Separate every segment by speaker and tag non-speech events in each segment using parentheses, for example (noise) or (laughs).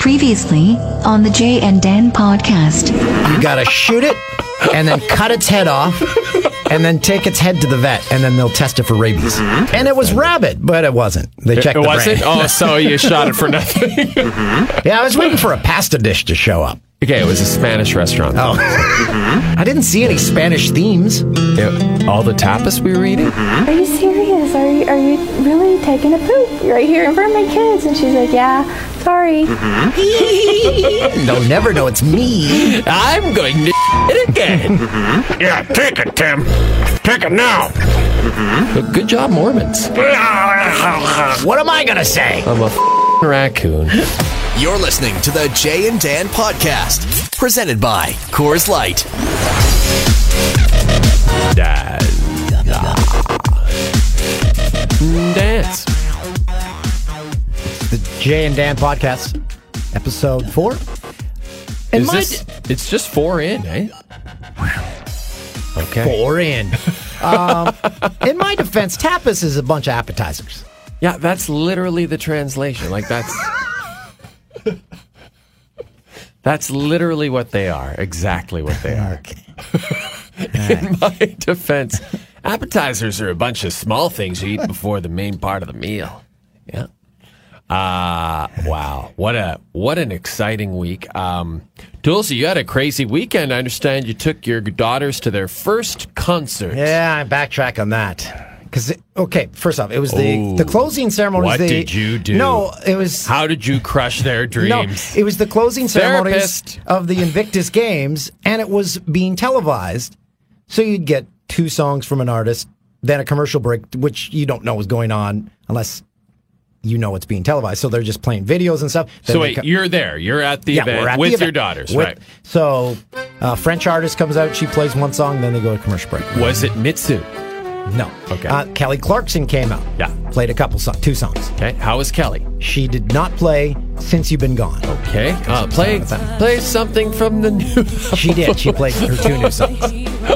Speaker 1: Previously on the Jay and Dan podcast.
Speaker 2: You gotta shoot it and then cut its head off and then take its head to the vet and then they'll test it for rabies. Mm-hmm. And it was rabbit, but it wasn't. They checked
Speaker 3: It
Speaker 2: the
Speaker 3: wasn't?
Speaker 2: brain.
Speaker 3: Oh, so you (laughs) shot it for nothing. Mm-hmm.
Speaker 2: Yeah, I was waiting for a pasta dish to show up.
Speaker 3: okay, it was a Spanish restaurant.
Speaker 2: Oh. Mm-hmm. I didn't see any Spanish themes.
Speaker 3: Yeah, all the tapas we were eating?
Speaker 4: Are you serious? Are you, are you really taking a poop right here in front of my kids? And she's like, Yeah, sorry. Mm-hmm. (laughs)
Speaker 2: They'll never know it's me.
Speaker 3: I'm going to (laughs) it again. Mm-hmm.
Speaker 5: Yeah, take it, Tim. Take it now. Mm-hmm.
Speaker 3: But good job, Mormons. (laughs)
Speaker 2: What am I gonna say?
Speaker 3: I'm a f- raccoon.
Speaker 6: You're listening to the Jay and Dan podcast, presented by Coors Light.
Speaker 3: Dad. Dance.
Speaker 2: The Jay and Dan podcast, episode four. And
Speaker 3: Is
Speaker 2: my
Speaker 3: this, it's just four in, eh? Okay.
Speaker 2: four in. (laughs) um, in my defense, tapas is a bunch of appetizers.
Speaker 3: Yeah, that's literally the translation. Like that's That's literally what they are. Exactly what they are. (laughs) In my defense, appetizers are a bunch of small things you eat before the main part of the meal. Yeah. Uh wow. What a what an exciting week. Um Toolsy, you had a crazy weekend. I understand you took your daughters to their first concert.
Speaker 2: Yeah, I backtrack on that. Because okay, first off, it was the
Speaker 3: Oh.
Speaker 2: the closing ceremony.
Speaker 3: What
Speaker 2: the,
Speaker 3: did you do?
Speaker 2: No, it was
Speaker 3: How did you crush their (laughs)
Speaker 2: no,
Speaker 3: dreams?
Speaker 2: it was the closing ceremonies
Speaker 3: Therapist.
Speaker 2: of the Invictus Games, and it was being televised. So you'd get two songs from an artist, then a commercial break, which you don't know was going on unless you know it's being televised. So they're just playing videos and stuff. Then
Speaker 3: so wait,
Speaker 2: co-
Speaker 3: you're there. You're at the event
Speaker 2: we're at the
Speaker 3: with your
Speaker 2: event.
Speaker 3: daughters,
Speaker 2: With-
Speaker 3: right?
Speaker 2: So, uh, French artist comes out, she plays one song, then they go to commercial break.
Speaker 3: Was it Mitsou?
Speaker 2: No.
Speaker 3: Okay.
Speaker 2: Uh, Kelly Clarkson came out.
Speaker 3: Yeah.
Speaker 2: Played a couple songs, two songs.
Speaker 3: Okay. How is Kelly?
Speaker 2: She did not play Since You've Been Gone.
Speaker 3: Okay. Uh, play play something from the new.
Speaker 2: She did. She played her two new songs. (laughs)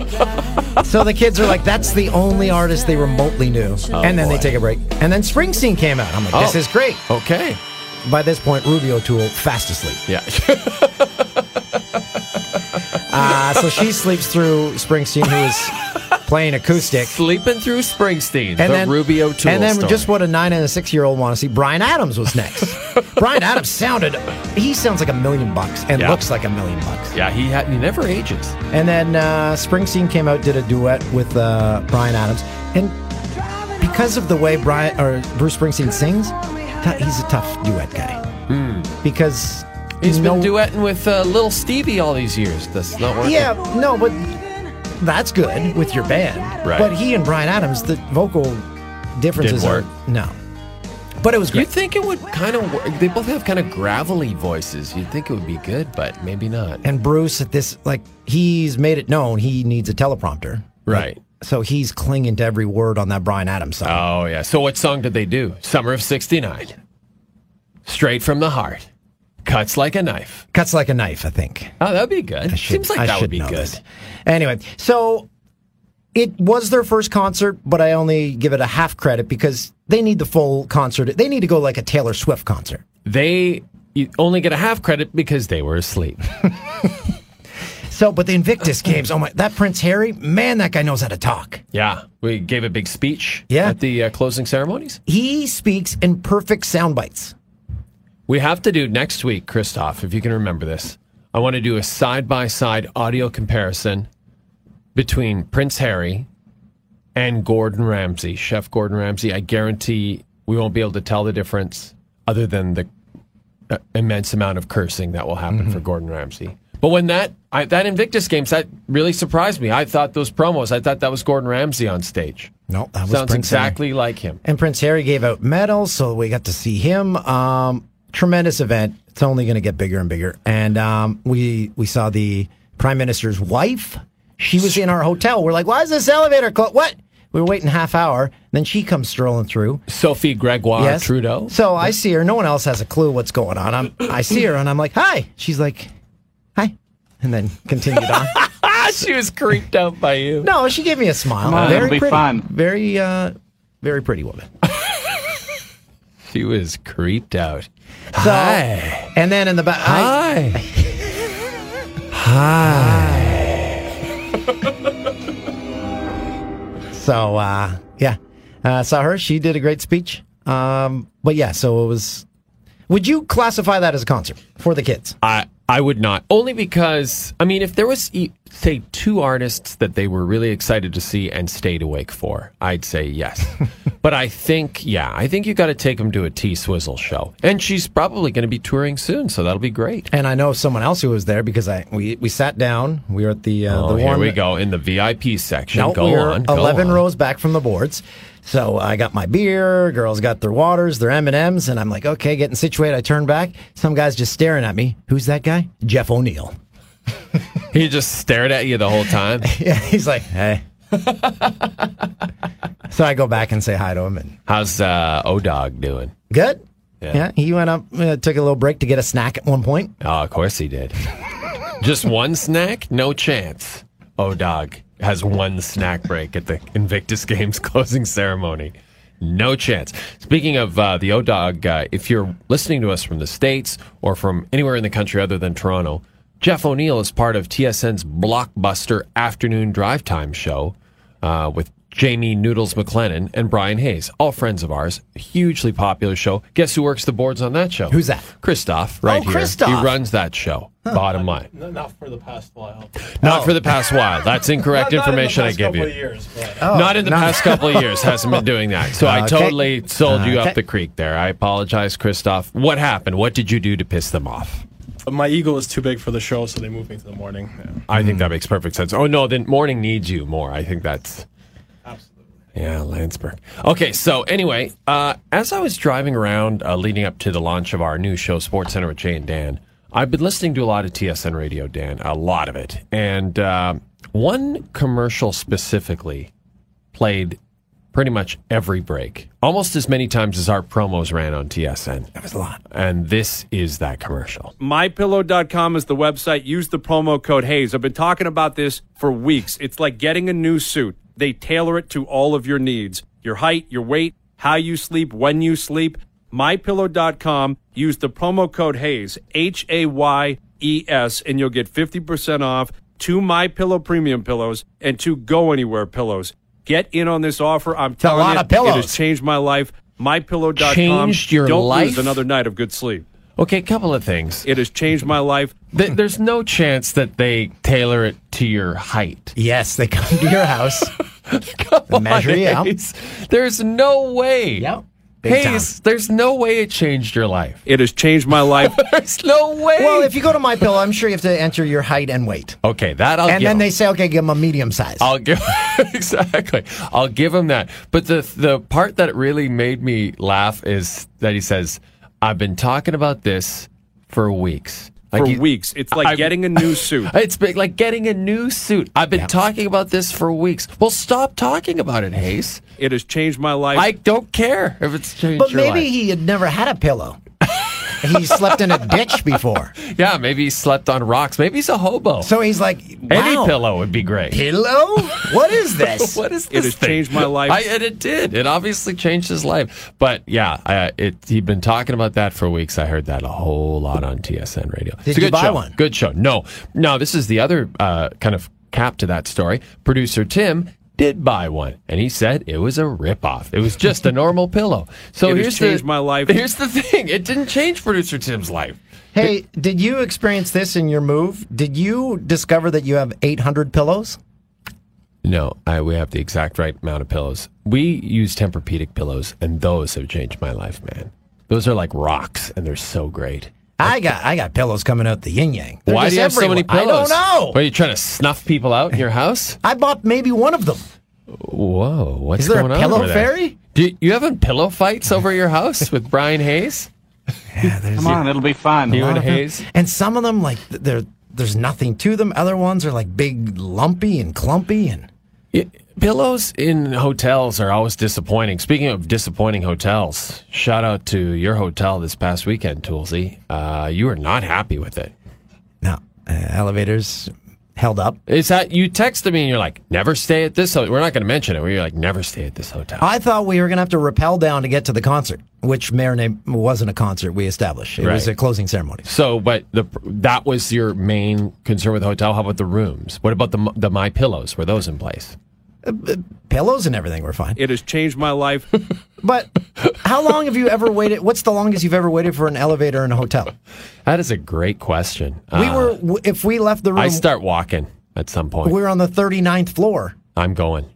Speaker 2: So the kids are like, that's the only artist they remotely knew. and then they take a break. And then Springsteen came out. I'm like, this
Speaker 3: Oh.
Speaker 2: is great.
Speaker 3: Okay.
Speaker 2: By this point, Ruby O'Toole fast asleep.
Speaker 3: Yeah. (laughs)
Speaker 2: Uh, so she sleeps through Springsteen, who is playing acoustic.
Speaker 3: Sleeping through Springsteen.
Speaker 2: And
Speaker 3: the
Speaker 2: then
Speaker 3: Ruby O'Toole
Speaker 2: And then
Speaker 3: story.
Speaker 2: just what a nine and a six year old want to see. Bryan Adams was next. (laughs) Bryan Adams sounded. He sounds like a million bucks and
Speaker 3: Yeah.
Speaker 2: looks like a million bucks.
Speaker 3: Yeah, he had he never ages.
Speaker 2: And then uh, Springsteen came out, did a duet with uh, Bryan Adams, and because of the way Brian or Bruce Springsteen sings, he's a tough duet guy. Because
Speaker 3: Hmm. He's
Speaker 2: no,
Speaker 3: been duetting with uh, Little Stevie all these years. That's not working.
Speaker 2: Yeah, no, but that's good with your band.
Speaker 3: Right.
Speaker 2: But he and Bryan Adams, the vocal differences are no. But it was great.
Speaker 3: You'd think it would kind of work. They both have kind of gravelly voices. You'd think it would be good, but maybe not.
Speaker 2: and Bruce at this like he's made it known he needs a teleprompter.
Speaker 3: Right.
Speaker 2: So he's clinging to every word on that Bryan Adams song.
Speaker 3: Oh, yeah. So what song did they do? Summer of 69. Straight from the heart. Cuts like a knife.
Speaker 2: Cuts like a knife, I think.
Speaker 3: Oh, that'd be good.
Speaker 2: Should-
Speaker 3: Seems like
Speaker 2: I
Speaker 3: that would be good.
Speaker 2: this. Anyway, so it was their first concert, but I only give it a half credit because they need the full concert. They need to go like a Taylor Swift concert.
Speaker 3: They only get a half credit because they were asleep. (laughs)
Speaker 2: So, but the Invictus (laughs) games, oh my, that Prince Harry, man, that guy knows how to talk.
Speaker 3: yeah. We gave a big speech
Speaker 2: Yeah.
Speaker 3: at the uh, closing ceremonies.
Speaker 2: He speaks in perfect sound bites.
Speaker 3: We have to do next week, Christoph, if you can remember this. I want to do a side by side audio comparison between Prince Harry and Gordon Ramsay, Chef Gordon Ramsay. I guarantee we won't be able to tell the difference other than the uh, immense amount of cursing that will happen for Gordon Ramsay. But when that I, that Invictus games that really surprised me. I thought those promos. I thought that was Gordon Ramsay on stage.
Speaker 2: No, that was
Speaker 3: Sounds
Speaker 2: Prince Harry.
Speaker 3: exactly like him.
Speaker 2: And Prince Harry gave out medals, so we got to see him. Um, tremendous event. It's only going to get bigger and bigger. And um, we we saw the prime minister's wife. She was in our hotel. We're like, why is this elevator closed? What? We were waiting half hour. Then she comes strolling through.
Speaker 3: Sophie Gregoire
Speaker 2: Yes.
Speaker 3: Trudeau.
Speaker 2: So I see her. No one else has a clue what's going on. I'm, I see her and I'm like, hi. She's like, hi. And then continued on.
Speaker 3: Ah, (laughs) she was creeped out by you.
Speaker 2: No, she gave me a smile.
Speaker 5: on,
Speaker 2: very
Speaker 5: it'll be
Speaker 2: pretty.
Speaker 5: fun.
Speaker 2: Very, uh, very pretty woman.
Speaker 3: She was creeped out.
Speaker 2: So,
Speaker 3: Hi.
Speaker 2: and then in the back,
Speaker 3: Hi. Hi.
Speaker 2: so uh, yeah, uh, saw her. She did a great speech. Um, but yeah, so it was. Would you classify that as a concert for the kids?
Speaker 3: I I would not. Only because I mean, if there was say two artists that they were really excited to see and stayed awake for, I'd say yes. (laughs) but I think, yeah, I think you got to take them to a T Swizzle show, and she's probably going to be touring soon, so that'll be great.
Speaker 2: And I know someone else who was there because I we, we sat down. We were at the uh,
Speaker 3: Oh,
Speaker 2: the
Speaker 3: here we go in the VIP section.
Speaker 2: No,
Speaker 3: go
Speaker 2: we
Speaker 3: on, go
Speaker 2: eleven
Speaker 3: on.
Speaker 2: rows back from the boards. So I got my beer. Girls got their waters, their M and I'm like, okay, getting situated. I turn back. Some guy's just staring at me. Who's that guy? Jeff O'Neill. (laughs)
Speaker 3: He just stared at you the whole time. (laughs)
Speaker 2: Yeah, he's like, hey. (laughs) so I go back and say hi to him, and
Speaker 3: How's uh, O Dog doing?
Speaker 2: good.
Speaker 3: Yeah.
Speaker 2: Yeah, he went up, uh, took a little break to get a snack at one point.
Speaker 3: Oh, of course he did. Just one snack? No chance. O Dog has one snack break at the Invictus Games (laughs) closing ceremony. No chance. Speaking of uh, the O Dog, uh, if you're listening to us from the States or from anywhere in the country other than Toronto, Jeff O'Neill is part of TSN's blockbuster afternoon drive time show uh, with Jamie Noodles McLennan and Bryan Hayes, all friends of ours. Hugely popular show. Guess who works the boards on that show?
Speaker 2: Who's that?
Speaker 3: Christoph, right
Speaker 2: Oh,
Speaker 3: here.
Speaker 2: Christoph.
Speaker 3: He runs that show. Bottom line.
Speaker 7: Not for the past while.
Speaker 3: Not oh. for the past while. That's (laughs) incorrect information I give you.
Speaker 7: years, but
Speaker 3: not in the
Speaker 2: not-
Speaker 3: past couple of years. Hasn't been doing that. So (laughs) I
Speaker 2: Okay.
Speaker 3: totally sold you
Speaker 2: Okay.
Speaker 3: up the creek there. I apologize, Christoph. What happened? What did you do to piss them off?
Speaker 7: my ego is too big for the show, so they moved me to the morning. Yeah,
Speaker 3: I think hmm. that makes perfect sense. Oh no, then morning needs you more. I think that's
Speaker 7: absolutely.
Speaker 3: Yeah, Landsberg. Okay, so anyway, uh, as I was driving around uh, leading up to the launch of our new show, Sports Center with Jay and Dan, I've been listening to a lot of TSN radio, Dan, a lot of it. And uh, one commercial specifically played pretty much every break, almost as many times as our promos ran on TSN.
Speaker 2: That was a lot.
Speaker 3: And this is that commercial.
Speaker 8: MyPillow.com is the website. Use the promo code Hayes. I've been talking about this for weeks. It's like getting a new suit. They tailor it to all of your needs your height, your weight, how you sleep, when you sleep. MyPillow.com. Use the promo code Hayes, H A Y E S, and you'll get 50% off two My Pillow premium pillows and two Go Anywhere pillows. Get in on this offer. I'm telling you, it has changed my life. MyPillow.com.
Speaker 3: Changed your
Speaker 8: Don't
Speaker 3: life?
Speaker 8: lose another night of good sleep.
Speaker 3: Okay, couple of things.
Speaker 8: It has changed my life.
Speaker 3: Th- There's no chance that they tailor it to your height.
Speaker 2: Yes, they come to your house. (laughs)
Speaker 3: Come
Speaker 2: measure
Speaker 3: on,
Speaker 2: you out.
Speaker 3: Hayes. There's no way.
Speaker 2: Yep. Big
Speaker 3: Hayes, there's no way it changed your life.
Speaker 8: It has changed my life. (laughs)
Speaker 3: There's no way.
Speaker 2: Well, if you go to my pillow, I'm sure you have to enter your height and weight.
Speaker 3: okay, that I'll
Speaker 2: and
Speaker 3: give
Speaker 2: then
Speaker 3: him.
Speaker 2: they say, okay, give them a medium size.
Speaker 3: I'll give (laughs) exactly. I'll give him that. But the the part that really made me laugh is that he says, "I've been talking about this for weeks." Like
Speaker 8: for
Speaker 3: he-
Speaker 8: weeks. It's like
Speaker 3: I-
Speaker 8: getting a new (laughs) suit.
Speaker 3: It's big, like getting a new suit. I've been talking about this for weeks. Well, stop talking about it, Hayes.
Speaker 8: It has changed my life.
Speaker 3: I don't care if it's changed
Speaker 2: but
Speaker 3: your
Speaker 2: maybe
Speaker 3: life.
Speaker 2: he had never had a pillow. He slept in a ditch before.
Speaker 3: Yeah, maybe he slept on rocks. Maybe he's a hobo.
Speaker 2: So he's like,
Speaker 3: Any pillow would be great.
Speaker 2: Pillow? What is (laughs) this?
Speaker 3: What is
Speaker 8: It
Speaker 3: this?
Speaker 8: has
Speaker 3: thing?
Speaker 8: changed my life.
Speaker 3: I, and it did. It obviously changed his life. But yeah, I, it, he'd been talking about that for weeks. I heard that a whole lot on TSN radio.
Speaker 2: Did
Speaker 3: it's a
Speaker 2: you
Speaker 3: good
Speaker 2: buy
Speaker 3: show.
Speaker 2: one?
Speaker 3: Good show. No, no. This is the other uh, kind of cap to that story. Producer Tim did buy one, and he said it was a ripoff. It was just a normal (laughs) pillow. So
Speaker 8: It has
Speaker 3: here's
Speaker 8: changed
Speaker 3: the,
Speaker 8: my life.
Speaker 3: Here's the thing: it didn't change producer Tim's life.
Speaker 2: Hey, did you experience this in your move? Did you discover that you have 800 pillows?
Speaker 3: No, I, we have the exact right amount of pillows. We use Tempur-Pedic pillows, and those have changed my life, man. Those are like rocks, and they're so great.
Speaker 2: I got I got pillows coming out the yin yang.
Speaker 3: Why do you have so many pillows?
Speaker 2: I don't know.
Speaker 3: Are you trying to snuff people out in your house?
Speaker 2: I bought maybe one of them.
Speaker 3: Whoa, what's
Speaker 2: Is there a
Speaker 3: going on?
Speaker 2: pillow
Speaker 3: over there?
Speaker 2: fairy?
Speaker 3: Do you, you having pillow fights over your house with Bryan Hayes? (laughs)
Speaker 9: Come on, it'll be fun.
Speaker 3: You and
Speaker 2: of them.
Speaker 3: Hayes?
Speaker 2: And some of them, like th- they're there's nothing to them. Other ones are like big, lumpy and clumpy, and
Speaker 3: Yeah, pillows in hotels are always disappointing. Speaking of disappointing hotels, shout out to your hotel this past weekend, Toolsy. Uh, you were not happy with it.
Speaker 2: no uh, elevators held up.
Speaker 3: Is that you texted me and you're like, never stay at this hotel? We're not going to mention it. Where you're like, never stay at this hotel.
Speaker 2: I thought we were going to have to rappel down to get to the concert, which may wasn't a concert. We established it was a closing ceremony.
Speaker 3: So, but the that was your main concern with the hotel. How about the rooms? What about the the my pillows? Were those in place?
Speaker 2: Pillows and everything were fine.
Speaker 8: It has changed my life. (laughs)
Speaker 2: But how long have you ever waited? What's the longest you've ever waited for an elevator in a hotel?
Speaker 3: That is a great question.
Speaker 2: We
Speaker 3: Uh,
Speaker 2: were if we left the room,
Speaker 3: I start walking at some point.
Speaker 2: We're on the 39th floor.
Speaker 3: I'm going.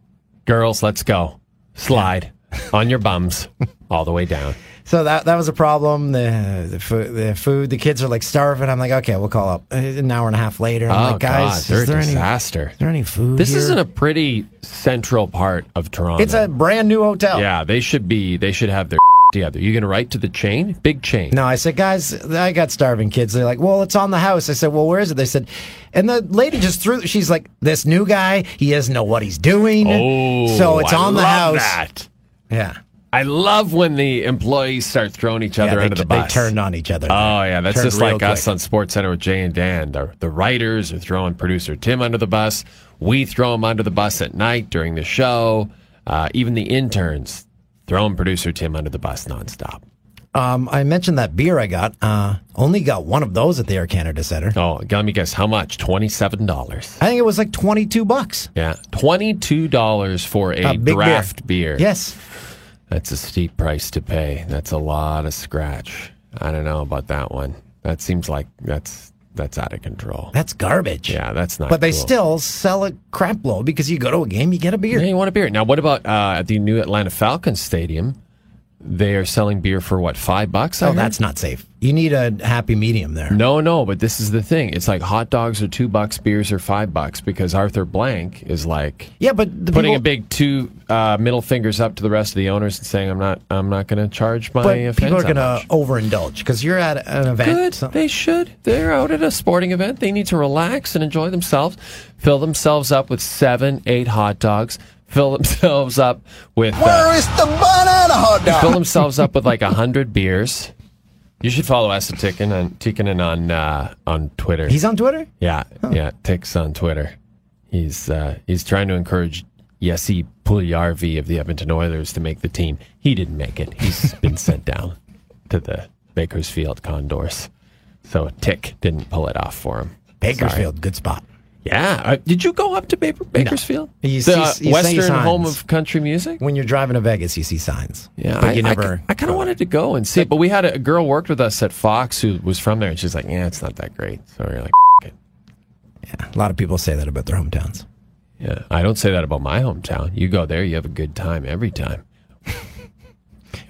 Speaker 3: Girls, let's go. Slide (laughs) on your bums all the way down.
Speaker 2: So that that was a problem. The the food, the food, the kids are like starving. I'm like, okay, we'll call up Uh, an hour and a half later. I'm
Speaker 3: oh
Speaker 2: like, guys,
Speaker 3: God,
Speaker 2: is there
Speaker 3: a
Speaker 2: any, is
Speaker 3: disaster.
Speaker 2: there any food?
Speaker 3: This
Speaker 2: here?
Speaker 3: isn't a pretty central part of Toronto.
Speaker 2: It's a brand new hotel.
Speaker 3: yeah. They should be. They should have their (laughs) together. You gonna write to the chain? Big chain.
Speaker 2: No, I said, guys, I got starving kids. They're like, well, it's on the house. I said, well, where is it? They said, and the lady just threw. She's like, this new guy, he doesn't know what he's doing.
Speaker 3: Oh,
Speaker 2: so it's
Speaker 3: I
Speaker 2: on the house.
Speaker 3: That.
Speaker 2: Yeah,
Speaker 3: I love when the employees start throwing each other
Speaker 2: yeah they,
Speaker 3: under the bus.
Speaker 2: they turned on each other.
Speaker 3: Oh yeah, that's
Speaker 2: Turned
Speaker 3: just like us on Sports Center with Jay and Dan. The the writers are throwing producer Tim under the bus. We throw him under the bus at night during the show. Uh, even the interns throwing producer Tim under the bus nonstop.
Speaker 2: Um, I mentioned that beer I got. Uh, only got one of those at the Air Canada Center.
Speaker 3: Oh, let me guess, how much? Twenty seven dollars.
Speaker 2: I think it was like twenty two bucks.
Speaker 3: Yeah, twenty two dollars for a,
Speaker 2: A big beer.
Speaker 3: draft beer.
Speaker 2: Yes.
Speaker 3: That's a steep price to pay. That's a lot of scratch. I don't know about that one. That seems like that's that's out of control.
Speaker 2: That's garbage.
Speaker 3: Yeah, that's not.
Speaker 2: But they
Speaker 3: cool.
Speaker 2: still sell a crap load because you go to a game, you get a beer.
Speaker 3: Yeah, you want a beer. Now, what about uh, at the new Atlanta Falcons Stadium? They are selling beer for what five bucks? I
Speaker 2: Oh,
Speaker 3: heard?
Speaker 2: that's not safe. You need a happy medium there.
Speaker 3: no, no. But this is the thing. It's like hot dogs are two bucks, beers are five bucks because Arthur Blank is like
Speaker 2: Yeah, but the
Speaker 3: putting
Speaker 2: people,
Speaker 3: a big two uh, middle fingers up to the rest of the owners and saying, "I'm not, I'm not going to charge my."
Speaker 2: but
Speaker 3: uh,
Speaker 2: people are going to overindulge because you're at an event.
Speaker 3: Good.
Speaker 2: so-
Speaker 3: They should. They're out at a sporting event. They need to relax and enjoy themselves. Fill themselves up with seven, eight hot dogs. Fill themselves up with. uh,
Speaker 10: is the banana hot dog?
Speaker 3: fill themselves up with like a hundred beers. You should follow Esa Tikkanen on Tikkanen on uh, on Twitter.
Speaker 2: He's on Twitter?
Speaker 3: yeah, yeah, Tick's on Twitter. He's uh, he's trying to encourage Jesse Puljärvi of the Edmonton Oilers to make the team. He didn't make it. He's (laughs) been sent down to the Bakersfield Condors. So Tick didn't pull it off for him.
Speaker 2: Bakersfield, good spot.
Speaker 3: Yeah. Uh, did you go up to Baker- Bakersfield?
Speaker 2: You
Speaker 3: the
Speaker 2: see-
Speaker 3: uh,
Speaker 2: you
Speaker 3: Western home of country music?
Speaker 2: When you're driving to Vegas, you see signs.
Speaker 3: Yeah,
Speaker 2: but
Speaker 3: I,
Speaker 2: you never.
Speaker 3: I, kind of wanted to go and see it, but we had a, a girl worked with us at Fox who was from there, and she's like, "Yeah, it's not that great." So are like, F- it.
Speaker 2: yeah, a lot of people say that about their hometowns.
Speaker 3: "Yeah." I don't say that about my hometown. You go there, you have a good time every time. (laughs)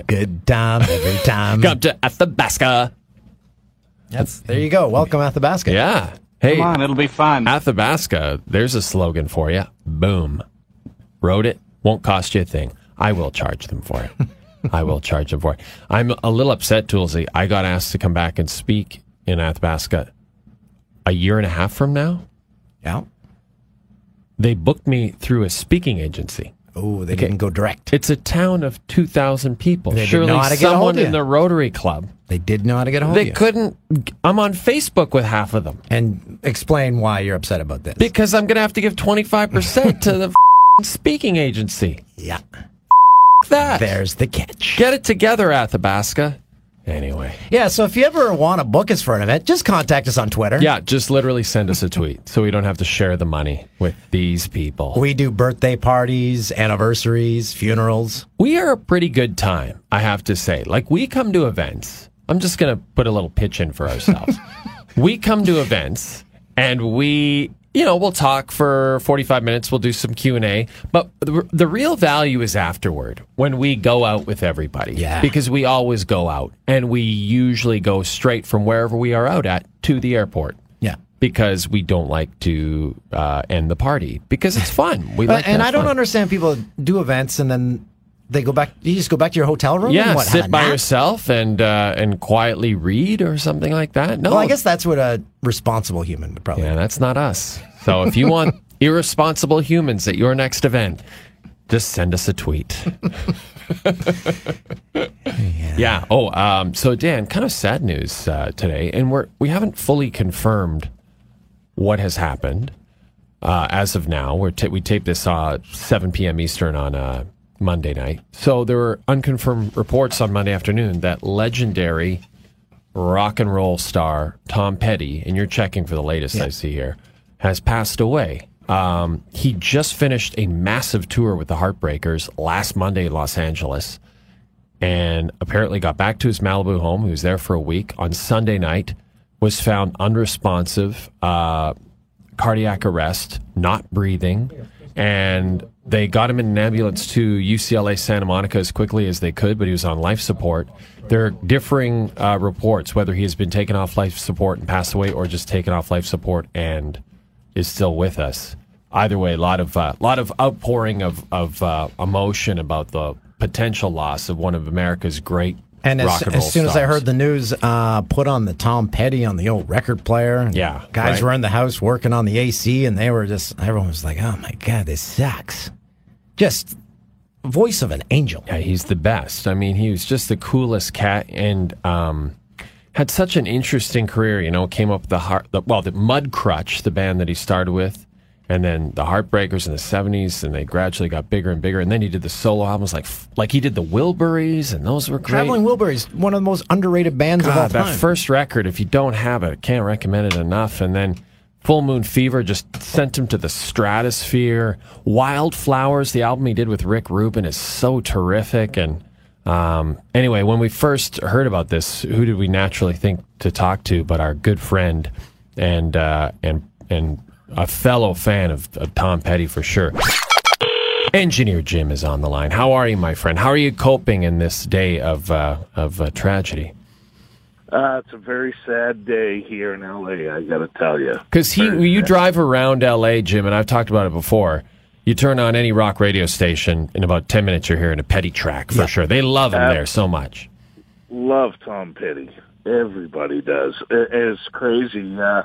Speaker 2: Good time every (laughs) time.
Speaker 3: Come to Athabasca.
Speaker 2: That's, there you go. Welcome Athabasca.
Speaker 3: Yeah. Hey,
Speaker 9: Come on, it'll be fun.
Speaker 3: Athabasca. There's a slogan for you. Boom. Wrote it. Won't cost you a thing. I will charge them for it. (laughs) I will charge them for it. I'm a little upset, Toolsy. I got asked to come back and speak in Athabasca a year and a half from now.
Speaker 2: Yeah.
Speaker 3: They booked me through a speaking agency.
Speaker 2: Oh, they didn't go direct.
Speaker 3: It's a town of 2,000 people.
Speaker 2: They
Speaker 3: Surely
Speaker 2: know how to get a hold
Speaker 3: someone in the Rotary Club.
Speaker 2: They didn't know how to get a hold
Speaker 3: They
Speaker 2: of you.
Speaker 3: couldn't. I'm on Facebook with half of them
Speaker 2: And explain why you're upset about this.
Speaker 3: because I'm going to have to give 25% to the (laughs) speaking agency.
Speaker 2: yeah.
Speaker 3: That.
Speaker 2: There's the catch.
Speaker 3: Get it together, Athabasca. Anyway.
Speaker 2: Yeah, so if you ever want to book us for an event, just contact us on Twitter.
Speaker 3: Yeah, just literally send us a tweet so we don't have to share the money with these people.
Speaker 2: We do birthday parties, anniversaries, funerals.
Speaker 3: we are a pretty good time, I have to say. Like we come to events. I'm just going to put a little pitch in for ourselves. (laughs) we come to events and we, you know, we'll talk for 45 minutes, we'll do some Q&A, but the, the real value is afterward when we go out with everybody.
Speaker 2: Yeah.
Speaker 3: Because we always go out and we usually go straight from wherever we are out at to the airport.
Speaker 2: Yeah.
Speaker 3: Because we don't like to uh, end the party because it's fun. We like
Speaker 2: and I don't understand people do events and then they go back. You just go back to your hotel room.
Speaker 3: Yeah,
Speaker 2: and what,
Speaker 3: sit by
Speaker 2: nap?
Speaker 3: yourself and uh, and quietly read or something like that. No,
Speaker 2: Well, I guess that's what a responsible human would probably.
Speaker 3: yeah, that's not us. So if you want (laughs) irresponsible humans at your next event, just send us a tweet. (laughs) yeah. Oh, um, so Dan, kind of sad news uh, today, and we're we haven't fully confirmed what has happened. uh, as of now. We're ta we tape this uh, 7 p.m. Eastern on uh, Monday night. So there were unconfirmed reports on Monday afternoon that legendary rock and roll star Tom Petty, and you're checking for the latest I see here, has passed away. Um, he just finished a massive tour with the Heartbreakers last Monday in Los Angeles and apparently got back to his Malibu home. He was there for a week. On Sunday night, was found unresponsive, uh, cardiac arrest, not breathing, and they got him in an ambulance to UCLA Santa Monica as quickly as they could, but he was on life support. There are differing uh, reports whether he has been taken off life support and passed away, or just taken off life support and is still with us. Either way, a lot of uh, lot of outpouring of of uh, emotion about the potential loss of one of America's great
Speaker 2: And as,
Speaker 3: and
Speaker 2: as soon as I heard the news, uh, put on the Tom Petty on the old record player.
Speaker 3: Yeah,
Speaker 2: guys
Speaker 3: right.
Speaker 2: were in the house working on the AC, and they were just everyone was like, "Oh my god, this sucks." Just voice of an angel.
Speaker 3: Yeah, he's the best. I mean, he was just the coolest cat and um, had such an interesting career. You know, came up with the heart, the, well, the Mudcrutch, the band that he started with, and then the Heartbreakers in the '70s, and they gradually got bigger and bigger. And then he did the solo albums, like like he did the Wilburys, and those were great.
Speaker 2: Traveling Wilburys, one of the most underrated bands of all
Speaker 3: God, that first record, if you don't have it, I can't recommend it enough. And then Full Moon Fever just sent him to the stratosphere. Wildflowers, the album he did with Rick Rubin, is so terrific. And um, anyway, when we first heard about this, who did we naturally think to talk to but our good friend and uh, and and a fellow fan of, of Tom Petty for sure. Engineer Jim is on the line. How are you, my friend? How are you coping in this day of uh, of uh, tragedy?
Speaker 11: Uh, it's a very sad day here in LA. I got to tell you.
Speaker 3: Because he, you drive around LA, Jim, and I've talked about it before. You turn on any rock radio station, in about ten minutes, you're hearing a Petty track for sure. They love him there so much.
Speaker 11: Love Tom Petty. Everybody does. It- It's crazy. Uh,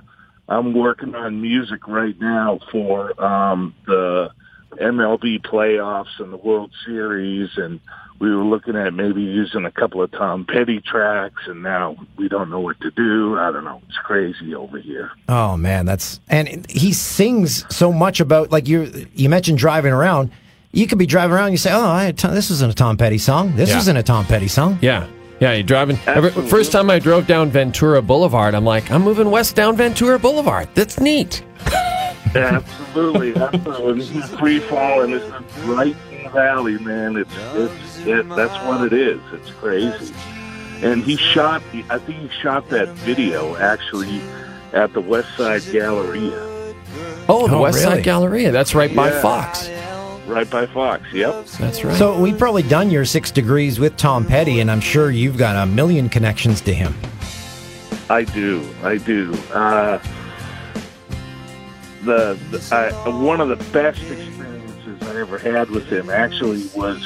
Speaker 11: I'm working on music right now for um, the MLB playoffs and the World Series, and we were looking at maybe using a couple of Tom Petty tracks, and now we don't know what to do. I don't know. It's crazy over here.
Speaker 2: Oh man, that's and he sings so much about like you. You mentioned driving around. You could be driving around. and You say, "Oh, I this isn't a Tom Petty song. This
Speaker 3: Yeah.
Speaker 2: isn't a Tom Petty song."
Speaker 3: Yeah. Yeah, you're driving. Every, first time I drove down Ventura Boulevard, I'm like, I'm moving west down Ventura Boulevard. That's neat. (laughs)
Speaker 11: Absolutely, absolutely. This is free falling. This is right in the valley, man. It's it's it, that's what it is. It's crazy. And he shot. I think he shot that video actually at the West Side Galleria,
Speaker 3: Oh, the
Speaker 2: Oh,
Speaker 3: West
Speaker 2: really?
Speaker 3: Side Galleria. That's right by
Speaker 11: Yeah.
Speaker 3: Fox.
Speaker 11: Right by Fox. Yep.
Speaker 3: That's right.
Speaker 2: So we've probably done your six degrees with Tom Petty, and I'm sure you've got a million connections to him.
Speaker 11: I do. I do. Uh, the, the I, one of the best experiences I ever had with him actually was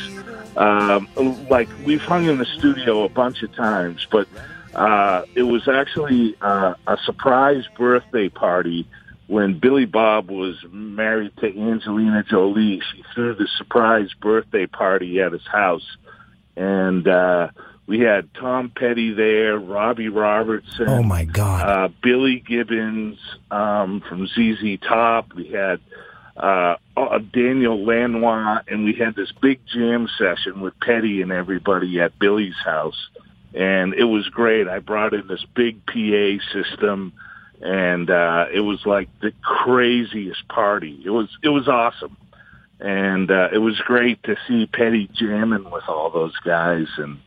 Speaker 11: um, like we've hung in the studio a bunch of times, but uh, it was actually uh, a surprise birthday party when Billy Bob was married to Angelina Jolie. She threw the surprise birthday party at his house, and uh, we had Tom Petty there, Robbie Robertson.
Speaker 2: Oh my God!
Speaker 11: Uh, Billy Gibbons um, from ZZ Top. We had uh, uh, Daniel Lanois, and we had this big jam session with Petty and everybody at Billy's house, and it was great. I brought in this big PA system, and uh, it was like the craziest party. It was it was awesome, and uh, it was great to see Petty jamming with all those guys and.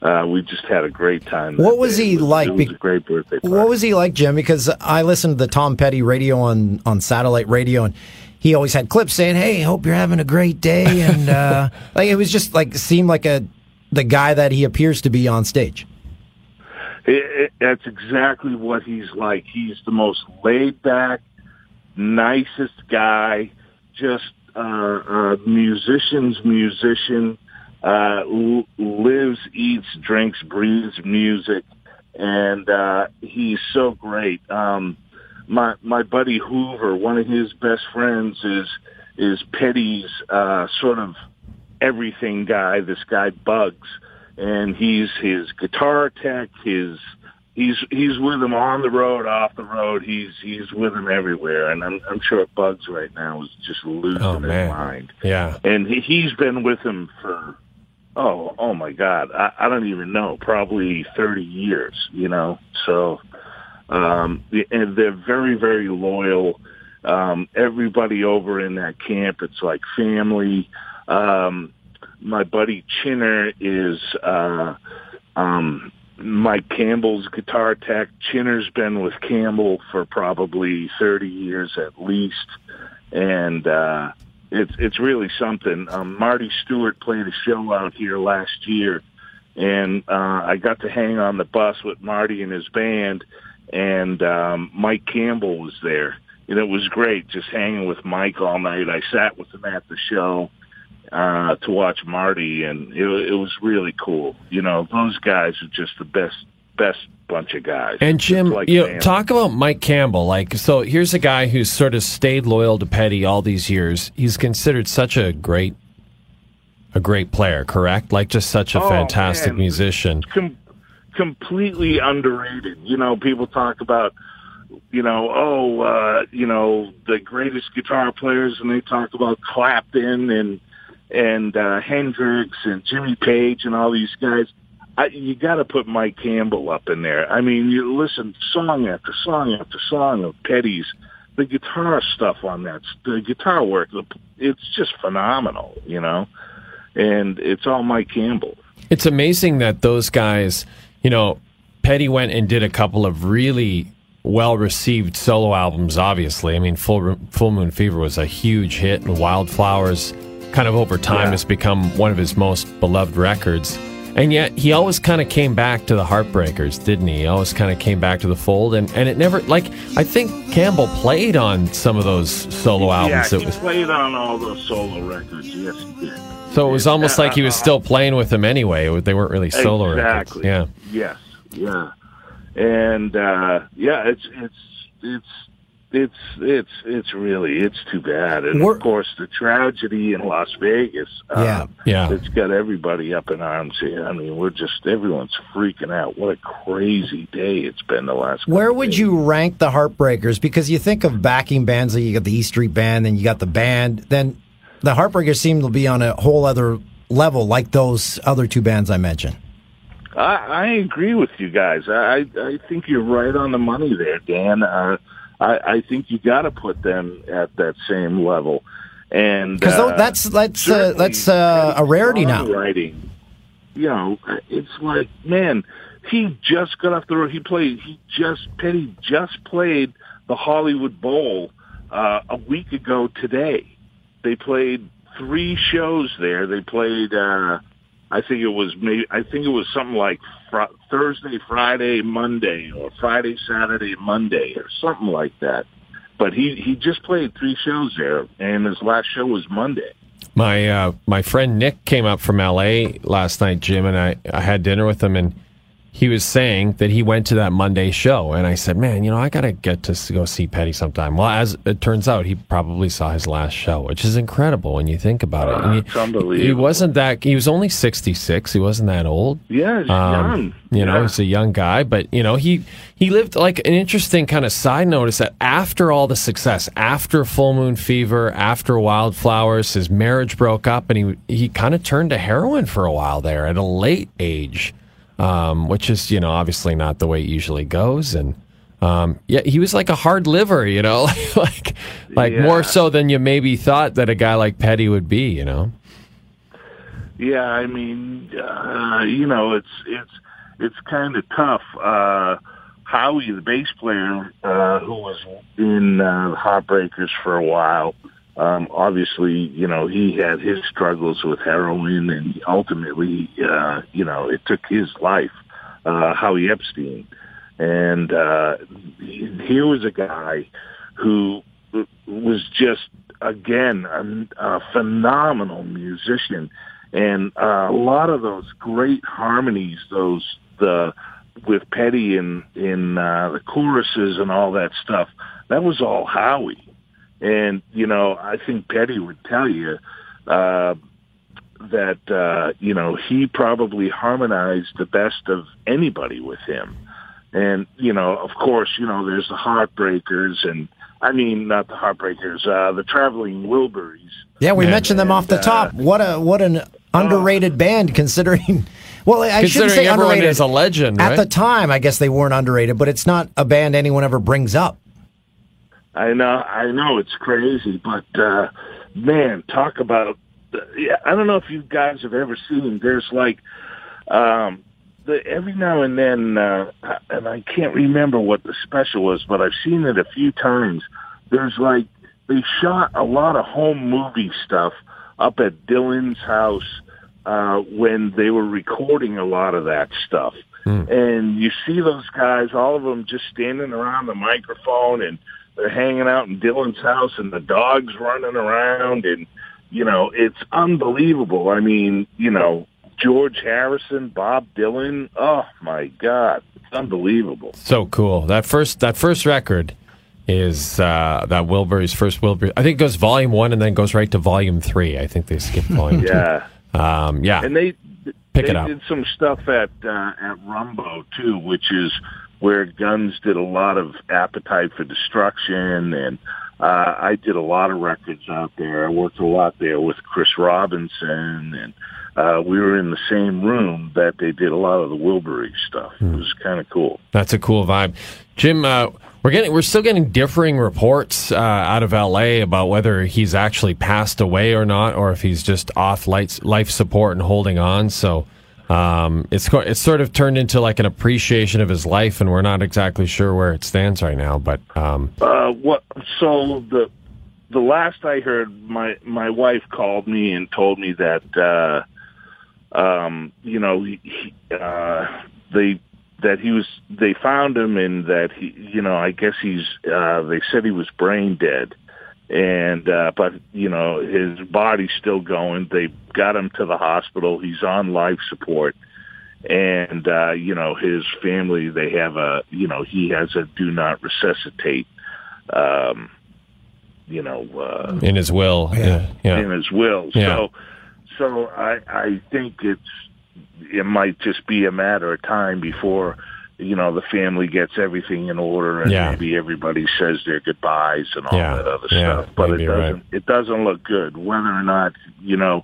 Speaker 11: Uh, we just had a great time.
Speaker 2: What was
Speaker 11: day.
Speaker 2: he
Speaker 11: It was-
Speaker 2: like?
Speaker 11: It was a great birthday. Party.
Speaker 2: What was he like, Jim? Because I listened to the Tom Petty radio on on satellite radio, and he always had clips saying, "Hey, hope you're having a great day," and uh, (laughs) like it was just like seemed like a the guy that he appears to be on stage.
Speaker 11: It, it, that's exactly what he's like. He's the most laid back, nicest guy. Just uh, uh, musician's musician. Uh, l- lives, eats, drinks, breathes music, and uh, he's so great. Um, my my buddy Hoover, one of his best friends, is is Petty's uh, sort of everything guy. This guy Bugs, and he's his guitar tech, his he's he's with him on the road, off the road. He's he's with him everywhere, and I'm I'm sure Bugs right now is just losing
Speaker 3: Oh,
Speaker 11: his mind.
Speaker 3: Yeah.
Speaker 11: And he, he's been with him for oh oh my god, I, I don't even know, probably thirty years. You know, so um, and they're very very loyal. Um, everybody over in that camp, it's like family. Um, my buddy Chinner is uh, um, Mike Campbell's guitar tech. Chinner's been with Campbell for probably 30 years at least. And, uh, it's, it's really something. Um, Marty Stuart played a show out here last year and, uh, I got to hang on the bus with Marty and his band and, um, Mike Campbell was there. And it was great just hanging with Mike all night. I sat with him at the show uh, to watch Marty, and it, it was really cool. You know, those guys are just the best, best bunch of guys.
Speaker 3: And Jim,
Speaker 11: like
Speaker 3: you know, talk about Mike Campbell. Like, so here's a guy who's sort of stayed loyal to Petty all these years. He's considered such a great, a great player, correct? Like, just such a
Speaker 11: Oh,
Speaker 3: fantastic
Speaker 11: man.
Speaker 3: musician.
Speaker 11: Com- completely underrated. You know, people talk about, you know, oh, uh, you know, the greatest guitar players, and they talk about Clapton and and uh, Hendrix and Jimmy Page and all these guys. I, you got to put Mike Campbell up in there. I mean, you listen song after song after song of Petty's. The guitar stuff on that, the guitar work, the, it's just phenomenal, you know. And it's all Mike Campbell.
Speaker 3: It's amazing that those guys, you know, Petty went and did a couple of really well received solo albums, obviously. I mean, Full, Full Moon Fever was a huge hit, and Wildflowers, kind of over time,
Speaker 11: Yeah.
Speaker 3: has become one of his most beloved records. And yet, he always kind of came back to the Heartbreakers, didn't he? He always kind of came back to the fold, and, and it never, like, I think Campbell played on some of those solo albums.
Speaker 11: Yeah,
Speaker 3: It
Speaker 11: he
Speaker 3: was,
Speaker 11: played on all those solo records. Yes, he did.
Speaker 3: so it was almost like he was still playing with them anyway. They weren't really solo
Speaker 11: exactly.
Speaker 3: records. Yeah.
Speaker 11: Yes. Yeah. And uh yeah, it's it's it's it's it's it's really it's too bad. And
Speaker 2: We're-
Speaker 11: of course, the tragedy in Las Vegas. uh,
Speaker 2: Yeah.
Speaker 3: Yeah.
Speaker 11: It's got everybody up in arms here. I mean, we're just everyone's freaking out. What a crazy day it's been the last.
Speaker 2: Where would
Speaker 11: days.
Speaker 2: you rank the Heartbreakers? Because you think of backing bands, like you got the E Street Band, then you got the band. Then the Heartbreakers seem to be on a whole other level, like those other two bands I mentioned.
Speaker 11: I, I agree with you guys. I I think you're right on the money there, Dan. Uh, I I think you got to put them at that same level, and
Speaker 2: Because
Speaker 11: uh,
Speaker 2: that's that's uh, that's uh, a rarity now.
Speaker 11: Writing, you know, it's like man, he just got off the road. He played. He just Petty just played the Hollywood Bowl uh, a week ago today. They played three shows there. They played. Uh, I think it was maybe. I think it was something like fr- Thursday, Friday, Monday, or Friday, Saturday, Monday, or something like that. But he he just played three shows there, and his last show was Monday.
Speaker 3: My uh, my friend Nick came up from L.A. last night, Jim, and I, I had dinner with him, and he was saying that he went to that Monday show, and I said, "Man, you know, I gotta get to go see Petty sometime." Well, as it turns out, he probably saw his last show, which is incredible when you think about it.
Speaker 11: It's unbelievable.
Speaker 3: He wasn't that. He was only sixty six. He wasn't that old.
Speaker 11: Yeah, he's um, young.
Speaker 3: You know,
Speaker 11: Yeah.
Speaker 3: he's a young guy, but you know, he he lived like an interesting kind of side note is that after all the success, after Full Moon Fever, after Wildflowers, his marriage broke up, and he he kind of turned to heroin for a while there at a late age, um, which is you know obviously not the way it usually goes, and. Um, yeah, he was like a hard liver, you know, (laughs) like like
Speaker 11: Yeah.
Speaker 3: more so than you maybe thought that a guy like Petty would be, you know.
Speaker 11: Yeah, I mean, uh, you know, it's it's it's kind of tough. Uh, Howie, the bass player, uh, who was in uh, Heartbreakers for a while, um, obviously, you know, he had his struggles with heroin, and ultimately, uh, you know, it took his life. Uh, Howie Epstein, and uh, here was a guy who was just again a, a phenomenal musician and uh, a lot of those great harmonies those the with Petty in in uh, the choruses and all that stuff that was all Howie and you know I think Petty would tell you uh, that uh, you know he probably harmonized the best of anybody with him and you know, of course, you know, there's the Heartbreakers, and I mean, not the Heartbreakers, uh, the Traveling Wilburys.
Speaker 2: Yeah, we
Speaker 3: Yeah.
Speaker 2: mentioned them off the
Speaker 11: And,
Speaker 2: top. What a what an underrated band considering. (laughs) Well, I shouldn't say underrated.
Speaker 3: is a legend,
Speaker 2: At the time, I guess they weren't underrated, but it's not a band anyone ever brings up.
Speaker 11: I know, I know, it's crazy, but uh, man, talk about. Yeah, I don't know if you guys have ever seen. There's like, um, the, every now and then, uh, and I can't remember what the special was, but I've seen it a few times. There's like they shot a lot of home movie stuff up at Dylan's house uh, when they were recording a lot of that stuff. And you see those guys, all of them just standing around the microphone and they're hanging out in Dylan's house and the dog's running around and, you know, it's unbelievable. I mean, you know, George Harrison, Bob Dylan. Oh my God. It's unbelievable.
Speaker 3: So cool. That first that first record is uh, that Wilbur's first Wilbur. I think it goes volume one and then goes right to volume three. I think they skipped volume
Speaker 11: Yeah.
Speaker 3: two. Um, yeah.
Speaker 11: And they
Speaker 3: Pick
Speaker 11: they
Speaker 3: it up.
Speaker 11: did some stuff at uh, at Rumbo too, which is where Guns did a lot of Appetite for Destruction, and uh, I did a lot of records out there. I worked a lot there with Chris Robinson, and uh, we were in the same room that they did a lot of the Wilbury stuff. It was kind of cool.
Speaker 3: That's a cool vibe, Jim. Uh, we're getting we're still getting differing reports uh, out of L.A. about whether he's actually passed away or not, or if he's just off life life support and holding on. So um, it's it's sort of turned into like an appreciation of his life, and we're not exactly sure where it stands right now. But um,
Speaker 11: Uh, what? So the the last I heard, my my wife called me and told me that uh, um, you know he, uh, they that he was they found him and that he you know I guess he's uh, they said he was brain dead and uh, but you know his body's still going. They got him to the hospital. He's on life support. And uh, you know his family, they have a you know he has a do not resuscitate um, you know, uh,
Speaker 3: in his will, yeah, yeah.
Speaker 11: in his will.
Speaker 3: Yeah.
Speaker 11: So, so I, I think it's, it might just be a matter of time before, you know, the family gets everything in order and
Speaker 3: Yeah.
Speaker 11: maybe everybody says their goodbyes and all
Speaker 3: Yeah.
Speaker 11: that other
Speaker 3: Yeah.
Speaker 11: stuff. But it
Speaker 3: Maybe you're
Speaker 11: doesn't,
Speaker 3: right.
Speaker 11: it doesn't look good. Whether or not, you know,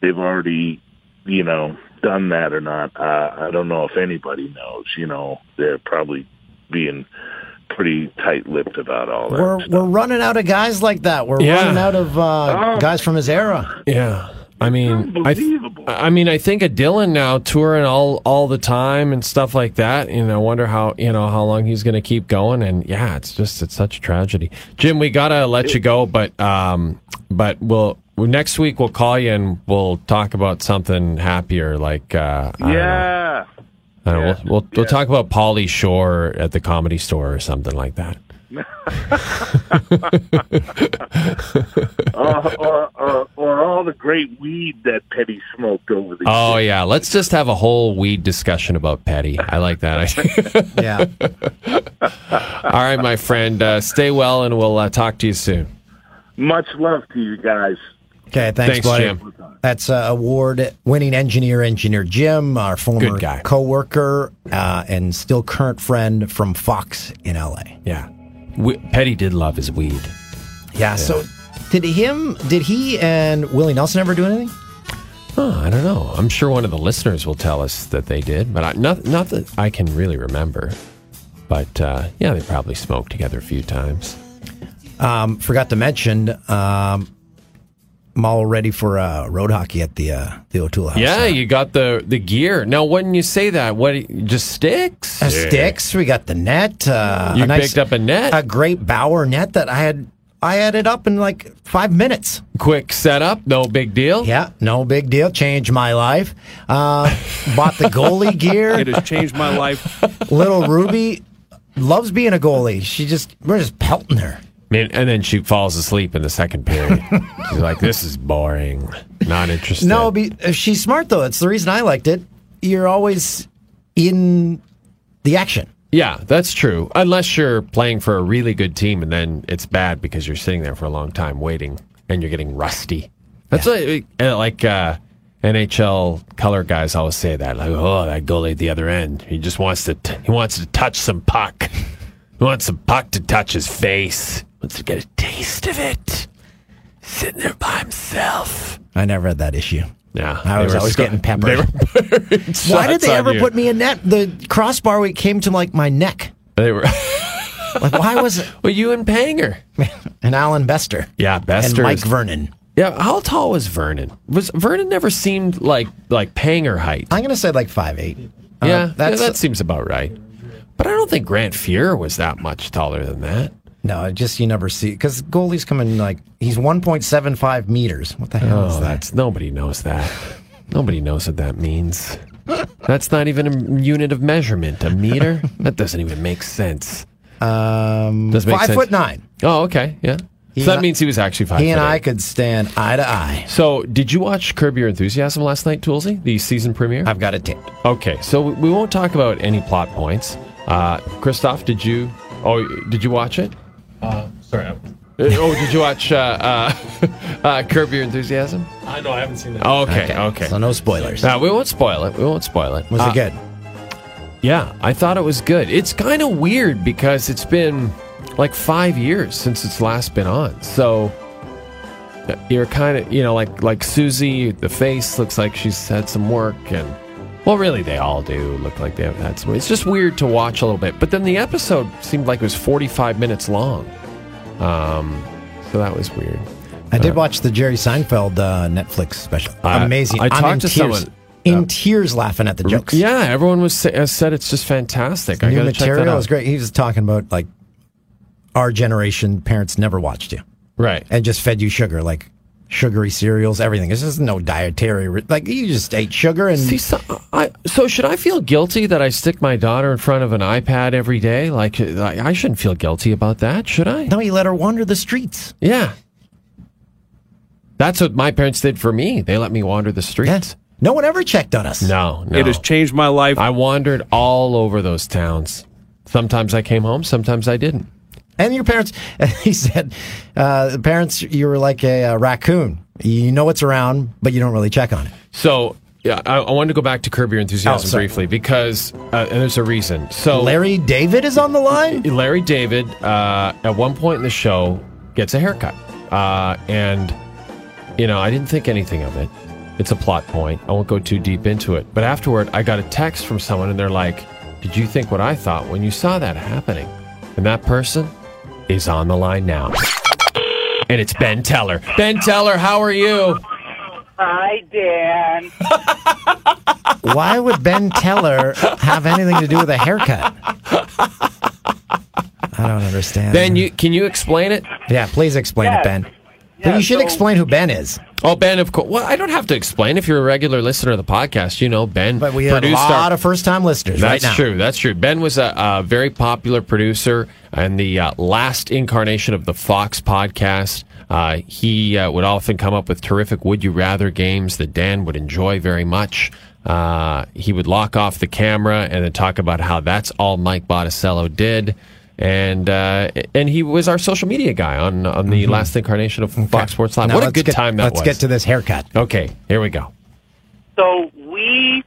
Speaker 11: they've already, you know, done that or not, uh, I don't know if anybody knows. You know, they're probably being pretty tight-lipped about all that.
Speaker 2: We're we're running out of guys like that. We're
Speaker 3: Yeah.
Speaker 2: running out of uh,
Speaker 11: Oh.
Speaker 2: guys from his era.
Speaker 3: Yeah. I mean, I, th-
Speaker 11: Unbelievable.
Speaker 3: I mean, I think of Dylan now touring all all the time and stuff like that. You know, wonder how you know how long he's going to keep going. And yeah, it's just it's such a tragedy. Jim, we gotta let you go, but um, but we'll next week we'll call you and we'll talk about something happier, like uh, I don't know.
Speaker 11: yeah.
Speaker 3: I don't know,
Speaker 11: Yeah.
Speaker 3: we'll we'll, we'll talk about Pauly Shore at the comedy store or something like that.
Speaker 11: Or, or, or, or all the great weed that Petty smoked over the
Speaker 3: Oh yeah, let's just have a whole weed discussion about Petty. I like that. (laughs)
Speaker 2: Yeah.
Speaker 3: All right, my friend. Uh, stay well, and we'll uh, talk to you soon.
Speaker 11: Much love to you guys.
Speaker 2: Okay, thanks,
Speaker 3: Thanks,
Speaker 2: buddy.
Speaker 3: Jim.
Speaker 2: That's uh, award-winning engineer, engineer Jim, our former
Speaker 3: Good guy.
Speaker 2: coworker uh, and still current friend from Fox in L.A.
Speaker 3: Yeah, we, Petty did love his weed.
Speaker 2: Yeah. So, did him? Did he and Willie Nelson ever do anything?
Speaker 3: Oh, I don't know. I'm sure one of the listeners will tell us that they did, but I, not not that I can really remember. But uh, yeah, they probably smoked together a few times.
Speaker 2: Um, forgot to mention, um, I'm all ready for uh, road hockey at the uh, the O'Toole House.
Speaker 3: Yeah, you got the the gear. Now, when you say that, what just sticks?
Speaker 2: Uh, sticks. We got the net. Uh,
Speaker 3: You
Speaker 2: a nice-
Speaker 3: picked up a net?
Speaker 2: a great Bauer net that I had. I had it up in like five minutes.
Speaker 3: Quick setup, no big deal.
Speaker 2: Yeah, no big deal. Changed my life. Uh, bought the goalie (laughs) gear.
Speaker 8: It has changed my life.
Speaker 2: Little Ruby loves being a goalie. She just we're just pelting her.
Speaker 3: And then she falls asleep in the second period. (laughs) She's like, "This is boring. Not interesting."
Speaker 2: No, be, uh, she's smart though. It's the reason I liked it. You're always in the action.
Speaker 3: Yeah, that's true. Unless you're playing for a really good team and then it's bad because you're sitting there for a long time waiting and you're getting rusty. That's like, uh, like uh, NHL color guys always say that, like, "Oh, that goalie at the other end, he just wants to t- he wants to touch some puck. (laughs) He wants some puck to touch his face. Wants to get a taste of it. Sitting there by himself."
Speaker 2: I never had that issue.
Speaker 3: Yeah,
Speaker 2: I was always
Speaker 3: sco-
Speaker 2: getting peppered.
Speaker 3: they were (laughs) putting
Speaker 2: Why did they ever
Speaker 3: you.
Speaker 2: put me in net? The crossbar we came to like my neck.
Speaker 3: They were. (laughs)
Speaker 2: Like why was it?
Speaker 3: well, you and Panger. (laughs)
Speaker 2: and Allan Bester.
Speaker 3: Yeah, Bester
Speaker 2: and Mike
Speaker 3: is-
Speaker 2: Vernon.
Speaker 3: Yeah, how tall was Vernon? Was Vernon never seemed like like Panger height?
Speaker 2: I'm gonna say like five eight. Uh,
Speaker 3: yeah,
Speaker 2: that's
Speaker 3: yeah, that seems about right. But I don't think Grant Fuhr was that much taller than that.
Speaker 2: no, just you never see because goalies come in like he's 1.75 meters. What the hell is
Speaker 3: Oh,
Speaker 2: that?
Speaker 3: that's nobody knows that. Nobody knows what that means. That's not even a unit of measurement. A meter? (laughs) that doesn't even make sense.
Speaker 2: Um,
Speaker 3: Does make
Speaker 2: five
Speaker 3: sense.
Speaker 2: foot nine.
Speaker 3: Oh, okay, yeah.
Speaker 2: He
Speaker 3: so that
Speaker 2: I-
Speaker 3: means he was actually five.
Speaker 2: He and
Speaker 3: foot
Speaker 2: I could stand eye to eye.
Speaker 3: So, did you watch Curb Your Enthusiasm last night, Toolsy? The season premiere?
Speaker 2: I've got it taped.
Speaker 3: Okay, so we won't talk about any plot points. Uh, Christoph, did you? Oh, did you watch it?
Speaker 7: Uh, sorry.
Speaker 3: Uh, oh, did you watch uh, uh, (laughs) uh, Curb Your Enthusiasm?
Speaker 7: I know I haven't seen that.
Speaker 3: Okay, okay.
Speaker 2: So no spoilers.
Speaker 3: Now we won't spoil it. We won't spoil it.
Speaker 2: Was
Speaker 3: Uh,
Speaker 2: it good?
Speaker 3: Yeah, I thought it was good. It's kind of weird because it's been like five years since it's last been on. So uh, you're kind of, you know, like like Susie, the face looks like she's had some work, and well, really, they all do look like they have had some. It's just weird to watch a little bit. But then the episode seemed like it was 45 minutes long. Um, so that was weird.
Speaker 2: I did watch the Jerry Seinfeld uh, Netflix special.
Speaker 3: I-
Speaker 2: Amazing.
Speaker 3: I
Speaker 2: I'm
Speaker 3: talked
Speaker 2: in
Speaker 3: to
Speaker 2: tears,
Speaker 3: someone-
Speaker 2: in tears laughing at the jokes.
Speaker 3: Yeah, everyone was has said it's just fantastic. I
Speaker 2: New
Speaker 3: gotta check that
Speaker 2: material is great. He was talking about like our generation parents never watched you
Speaker 3: Right.
Speaker 2: and just fed you sugar, like sugary cereals, everything. This is no dietary. ri- Like you just ate sugar and
Speaker 3: See, so, I, so should I feel guilty that I stick my daughter in front of an iPad every day? Like, I I shouldn't feel guilty about that, should I?
Speaker 2: no, you let her wander the streets.
Speaker 3: Yeah. That's what my parents did for me. They let me wander the streets.
Speaker 2: Yes. No one ever checked on us.
Speaker 3: No, no.
Speaker 8: It has changed my life.
Speaker 3: I wandered all over those towns. Sometimes I came home, sometimes I didn't.
Speaker 2: And your parents, (laughs) he said, uh, the parents, you were like a, uh raccoon. You know it's around, but you don't really check on it.
Speaker 3: So, yeah, I, I wanted to go back to Curb Your Enthusiasm
Speaker 2: Oh,
Speaker 3: briefly because, uh, and there's a reason. So,
Speaker 2: Larry David is on the line? (laughs)
Speaker 3: Larry David, uh, at one point in the show, gets a haircut. Uh, and, you know, I didn't think anything of it. It's a plot point. I won't go too deep into it. But afterward, I got a text from someone, and they're like, Did you think what I thought when you saw that happening? And that person is on the line now. And it's Ben Teller. Ben Teller, how are you?
Speaker 12: Hi, Dan. (laughs)
Speaker 2: Why would Ben Teller have anything to do with a haircut? I don't understand.
Speaker 3: Ben, you can you explain it?
Speaker 2: Yeah, please explain
Speaker 12: Yeah.
Speaker 2: it, Ben.
Speaker 12: Yeah,
Speaker 2: but you should
Speaker 12: so-
Speaker 2: explain who Ben is.
Speaker 3: Oh, Ben, of course. Well, I don't have to explain. If you're a regular listener of the podcast, you know Ben.
Speaker 2: But we have a
Speaker 3: produced our-
Speaker 2: lot of first-time listeners
Speaker 3: That's
Speaker 2: right now.
Speaker 3: true. That's true. Ben was a, a very popular producer and the uh, last incarnation of the Fox podcast. Uh, he uh, would often come up with terrific "Would You Rather" games that Dan would enjoy very much. Uh, he would lock off the camera and then talk about how that's all Mike Botticello did. And uh, and he was our social media guy on on the last incarnation of Fox Sports Live.
Speaker 2: Now
Speaker 3: what a good
Speaker 2: get-
Speaker 3: time that was.
Speaker 2: let's get to this haircut.
Speaker 3: Okay, here we go.
Speaker 12: So we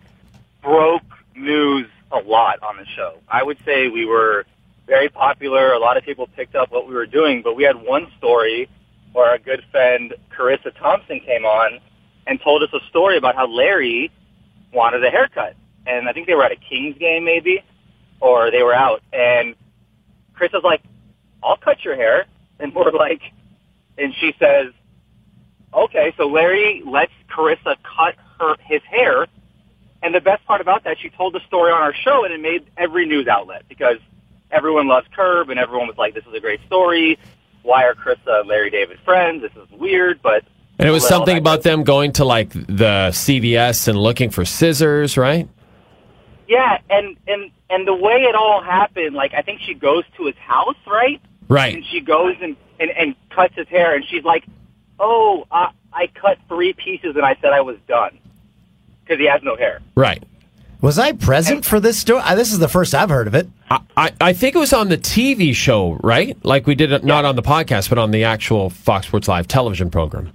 Speaker 12: broke news a lot on the show. I would say we were very popular. A lot of people picked up what we were doing, but we had one story where our good friend Charissa Thompson came on and told us a story about how Larry wanted a haircut. And I think they were at a Kings game maybe, or they were out. And Chris was like, I'll cut your hair. And we're like, and she says, okay, so Larry lets Charissa cut her his hair. And the best part about that, she told the story on our show, and it made every news outlet because everyone loves Curb, and everyone was like, "This is a great story. Why are Charissa and Larry David friends? This is weird." But
Speaker 3: And it was something about them going to like the CVS and looking for scissors, right?
Speaker 12: Yeah, and and and the way it all happened, like I think she goes to his house, right?
Speaker 3: Right.
Speaker 12: And she goes and and, and cuts his hair, and she's like, "Oh, I, I cut three pieces, and I said I was done because he has no hair."
Speaker 3: Right.
Speaker 2: Was I present for this story? This is the first I've heard of it.
Speaker 3: I, I, I think it was on the TV show, right? Like we did it not on the podcast, but on the actual Fox Sports Live television program.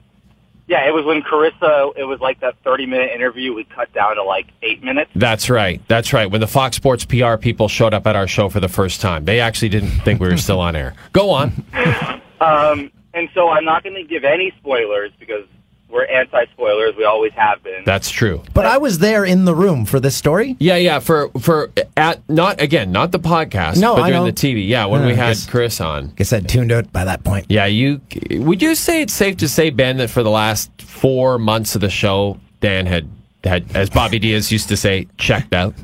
Speaker 12: Yeah, it was when Charissa. It was like that thirty-minute interview we cut down to like eight minutes.
Speaker 3: That's right. That's right. When the Fox Sports PR people showed up at our show for the first time, they actually didn't think we were still on air. Go on. (laughs)
Speaker 12: Um, and so I'm not going to give any spoilers because we're anti-spoilers. We always have been.
Speaker 3: That's true.
Speaker 2: But I was there in the room for this story.
Speaker 3: Yeah, yeah. For for at not again, not the podcast.
Speaker 2: No,
Speaker 3: but
Speaker 2: I
Speaker 3: during
Speaker 2: know.
Speaker 3: the TV. Yeah, when
Speaker 2: Uh,
Speaker 3: we had
Speaker 2: guess-
Speaker 3: Chris on.
Speaker 2: Guess I'd tuned out by that point.
Speaker 3: Yeah, you would you say it's safe to say Ben that for the last four months of the show, Dan had had, as Bobby Diaz used to say, checked out.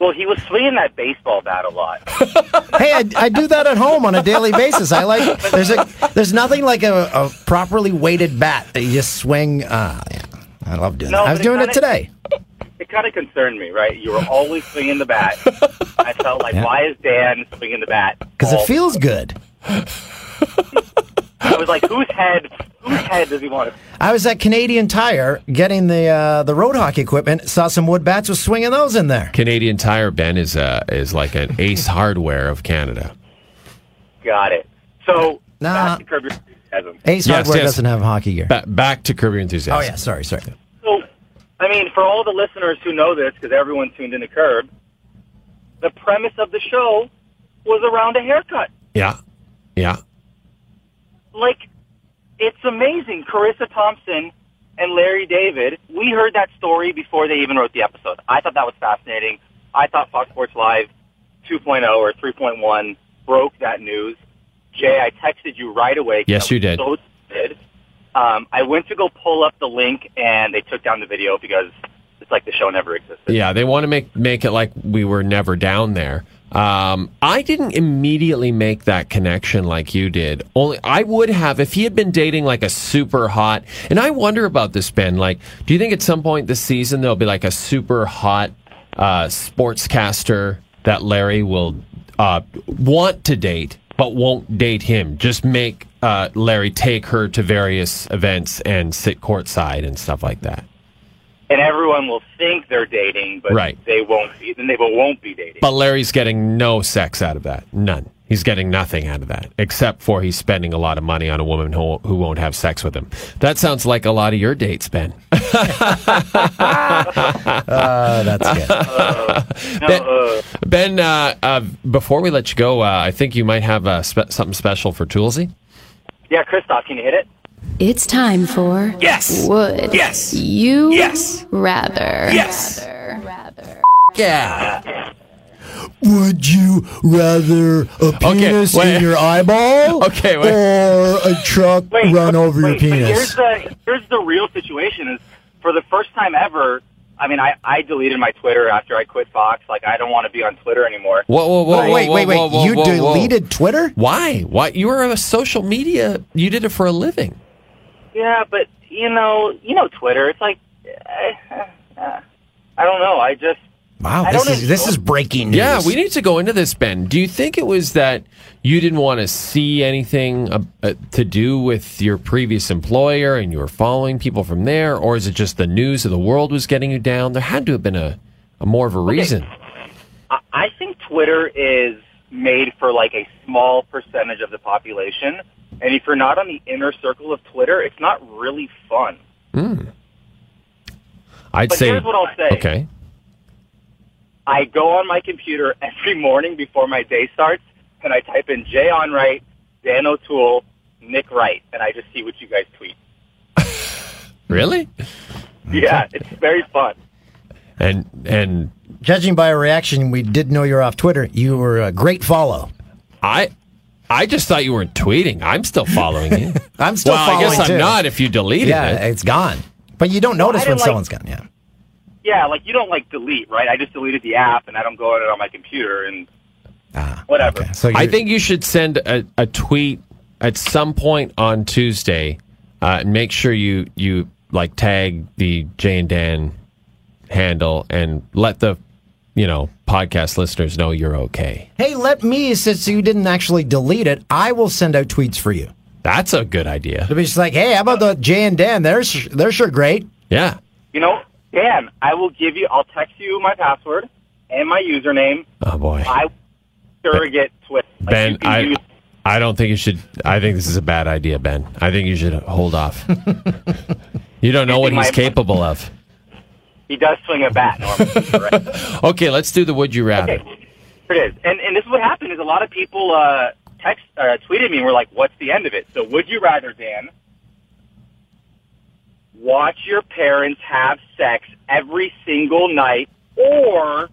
Speaker 12: Well, he was swinging that baseball bat a lot. (laughs)
Speaker 2: hey, I, I do that at home on a daily basis. I like there's a there's nothing like a, a properly weighted bat that you just swing. Uh, yeah, I love doing
Speaker 12: No,
Speaker 2: that. I was
Speaker 12: it
Speaker 2: doing it
Speaker 12: kinda-
Speaker 2: today.
Speaker 12: It kind of concerned me, right? You were always swinging the bat. I felt like,
Speaker 2: Yeah.
Speaker 12: why is Dan swinging the bat?
Speaker 2: Because it feels good. (laughs)
Speaker 12: I was like, whose head? Whose head does he want?
Speaker 2: I was at Canadian Tire getting the uh, the road hockey equipment. Saw some wood bats. Was swinging those in there.
Speaker 3: Canadian Tire Ben is uh, is like an Ace (laughs) Hardware of Canada.
Speaker 12: Got it. So
Speaker 2: Nah.
Speaker 12: back to Curb Your Enthusiasm.
Speaker 2: Ace
Speaker 3: Yes,
Speaker 2: Hardware
Speaker 3: yes.
Speaker 2: doesn't have hockey gear.
Speaker 3: Ba- back to Curb Your Enthusiasm.
Speaker 2: Oh yeah, sorry, sorry.
Speaker 12: So, I mean, for all the listeners who know this, because everyone tuned into Curb, the premise of the show was around a haircut.
Speaker 3: Yeah, yeah.
Speaker 12: Like, it's amazing. Charissa Thompson and Larry David, we heard that story before they even wrote the episode. I thought that was fascinating. I thought Fox Sports Live 2.0 or 3.1 broke that news. Jay, I texted you right away.
Speaker 3: Yes, you did.
Speaker 12: So excited. Um, I went to go pull up the link, and they took down the video because it's like the show never existed.
Speaker 3: Yeah, they want to make make it like we were never down there. Um, I didn't immediately make that connection like you did. Only I would have if he had been dating like a super hot. And I wonder about this, Ben. Like, do you think at some point this season there'll be like a super hot uh, sportscaster that Larry will uh, want to date but won't date him? Just make uh, Larry take her to various events and sit courtside and stuff like that.
Speaker 12: And everyone will think they're dating, but
Speaker 3: Right.
Speaker 12: they won't be. Then they won't be dating.
Speaker 3: But Larry's getting no sex out of that. None. He's getting nothing out of that, except for he's spending a lot of money on a woman who, who won't have sex with him. That sounds like a lot of your dates, Ben. (laughs)
Speaker 2: Uh, that's good.
Speaker 3: Ben, ben uh, uh, before we let you go, uh, I think you might have uh, spe- something special for Toolsy.
Speaker 12: Yeah, Christoph, can you hit it?
Speaker 13: It's time for
Speaker 3: Yes.
Speaker 13: Would
Speaker 3: Yes.
Speaker 13: you
Speaker 3: Yes.
Speaker 13: rather?
Speaker 3: Yes. Rather Yeah.
Speaker 2: Would you rather a penis
Speaker 3: wait.
Speaker 2: in your eyeball, (laughs)
Speaker 3: Okay, wait.
Speaker 2: or a truck run over your
Speaker 12: Wait, but
Speaker 2: penis?
Speaker 12: Here's the here's the real situation: is for the first time ever. I mean, I, I deleted my Twitter after I quit Fox. Like, I don't want to be on Twitter anymore.
Speaker 3: Whoa, whoa, whoa,
Speaker 2: Wait, wait,
Speaker 3: whoa,
Speaker 2: wait, wait.
Speaker 3: whoa, whoa,
Speaker 2: you
Speaker 3: whoa, whoa.
Speaker 2: deleted Twitter?
Speaker 3: Why? Why? You were a social media. You did it for a living.
Speaker 12: Yeah, but you know, you know, Twitter. It's like, uh, uh, I don't know. I just
Speaker 2: Wow,
Speaker 12: I
Speaker 2: this is this is breaking news.
Speaker 3: Yeah, we need to go into this, Ben. Do you think it was that you didn't want to see anything uh, uh, to do with your previous employer and you were following people from there, or is it just the news of the world was getting you down? There had to have been a, a more of a reason.
Speaker 12: I- I think Twitter is made for like a small percentage of the population, and if you're not on the inner circle of Twitter, it's not really fun. Hmm.
Speaker 3: I'd
Speaker 12: But
Speaker 3: say.
Speaker 12: here's what I'll say.
Speaker 3: Okay.
Speaker 12: I go on my computer (laughs) every morning before my day starts, and I type in Jay Onrait, Dan O'Toole, Nick Wright, and I just see what you guys tweet. (laughs)
Speaker 3: Really?
Speaker 12: Yeah, it's very fun.
Speaker 3: And and
Speaker 2: Judging by a reaction, we did know you're off Twitter. You were a great follow.
Speaker 3: I. I just thought you weren't tweeting. I'm still following you. (laughs)
Speaker 2: I'm still following you.
Speaker 3: well,
Speaker 2: following
Speaker 3: I guess I'm
Speaker 2: too.
Speaker 3: not if you deleted
Speaker 2: Yeah,
Speaker 3: it.
Speaker 2: Yeah, it's gone. But you don't notice
Speaker 12: I
Speaker 2: when
Speaker 12: like-
Speaker 2: someone's gone. Yeah.
Speaker 12: Yeah, like you don't like delete, right? I just deleted the app, and I don't go on it on my computer, and
Speaker 2: Ah,
Speaker 12: whatever.
Speaker 2: So
Speaker 3: I think you should send a, a tweet at some point on Tuesday uh, and make sure you you like tag the Jay and Dan handle and let the you know podcast listeners know you're okay.
Speaker 2: Hey, let me, since you didn't actually delete it, I will send out tweets for you.
Speaker 3: That's a good idea.
Speaker 2: It'll be just like, hey, how about the Jay and Dan? They're they're sure great.
Speaker 3: Yeah.
Speaker 12: You know, Dan, I will give you. I'll text you my password and my username.
Speaker 3: Oh boy.
Speaker 12: I surrogate Twitter. Like,
Speaker 3: Ben, I
Speaker 12: use-
Speaker 3: I don't think you should. I think this is a bad idea, Ben. I think you should hold off. (laughs) you don't know what he's
Speaker 12: My-
Speaker 3: capable of.
Speaker 12: He does swing a bat. Normally, right? (laughs)
Speaker 3: Okay, let's do the would you rather.
Speaker 12: Okay, it is. And and this is what happened is a lot of people uh, text uh, tweeted me and were like, "What's the end of it?" So would you rather, Dan, watch your parents have sex every single night, or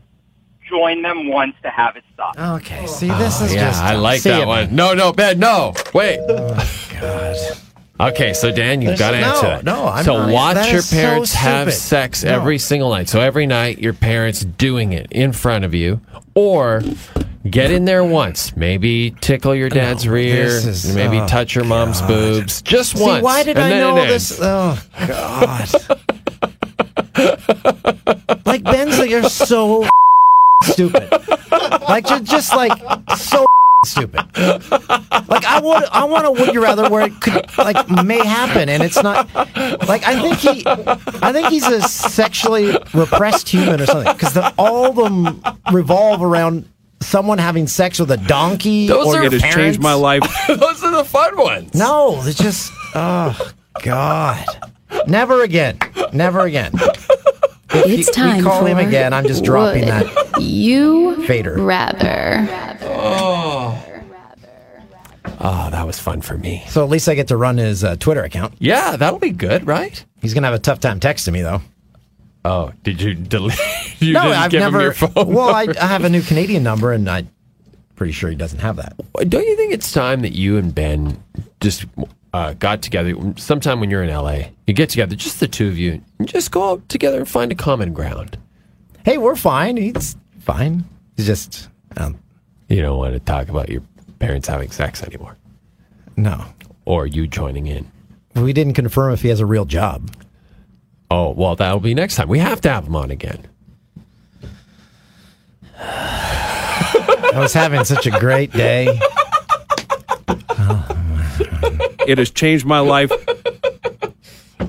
Speaker 12: join them once to have it stop?
Speaker 2: Okay, see, this is just
Speaker 3: yeah,
Speaker 2: just.
Speaker 3: I like that
Speaker 2: it,
Speaker 3: one.
Speaker 2: man.
Speaker 3: No, no, Ben, no. Wait.
Speaker 2: God.
Speaker 3: Okay, so Dan, you've
Speaker 2: There's-
Speaker 3: got to
Speaker 2: no,
Speaker 3: answer that.
Speaker 2: no, I'm
Speaker 3: so
Speaker 2: not-
Speaker 3: watch
Speaker 2: that
Speaker 3: your
Speaker 2: is so
Speaker 3: parents have sex
Speaker 2: No.
Speaker 3: every single night. So every night, your parents doing it in front of you, or get in there once. Maybe tickle your dad's rear.
Speaker 2: is-
Speaker 3: maybe
Speaker 2: oh,
Speaker 3: touch your mom's
Speaker 2: God.
Speaker 3: boobs. Just
Speaker 2: See,
Speaker 3: once.
Speaker 2: why did I know this? Oh God! like Ben's, like, you're so (laughs) stupid. Like you're just like so stupid. Like I would, I want a would you rather where it could like may happen, and it's not. Like I think he, I think he's a sexually repressed human or something because all of them revolve around someone having sex with a donkey
Speaker 3: Those
Speaker 2: or
Speaker 3: are-
Speaker 2: your
Speaker 8: It has changed
Speaker 2: parents.
Speaker 8: my life. (laughs)
Speaker 3: Those are the fun ones.
Speaker 2: No, it's just oh god. Never again. Never again. If
Speaker 13: It's
Speaker 2: you-
Speaker 13: time
Speaker 2: we call
Speaker 13: for
Speaker 2: him again, I'm just dropping that
Speaker 13: You
Speaker 2: fader.
Speaker 13: rather.
Speaker 3: Oh, that was fun for me.
Speaker 2: So at least I get to run his uh, Twitter account.
Speaker 3: Yeah, that'll be good, right?
Speaker 2: He's gonna have a tough time texting me though.
Speaker 3: Oh, did you delete? (laughs) You
Speaker 2: no,
Speaker 3: didn't
Speaker 2: I've
Speaker 3: give him
Speaker 2: never.
Speaker 3: your phone
Speaker 2: well, I. I have a new Canadian number, and I'm pretty sure he doesn't have that.
Speaker 3: Don't you think it's time that you and Ben just uh, got together sometime when you're in LA? You get together, just the two of you, and just go out together and find a common ground.
Speaker 2: Hey, we're fine. He's fine. He's just um,
Speaker 3: You don't want to talk about your parents having sex anymore,
Speaker 2: no.
Speaker 3: or you joining in.
Speaker 2: We didn't confirm if he has a real job.
Speaker 3: Oh, well, that'll be next time. We have to have him on again. (sighs)
Speaker 2: I was having such a great day. (laughs)
Speaker 8: It has changed my life. (laughs)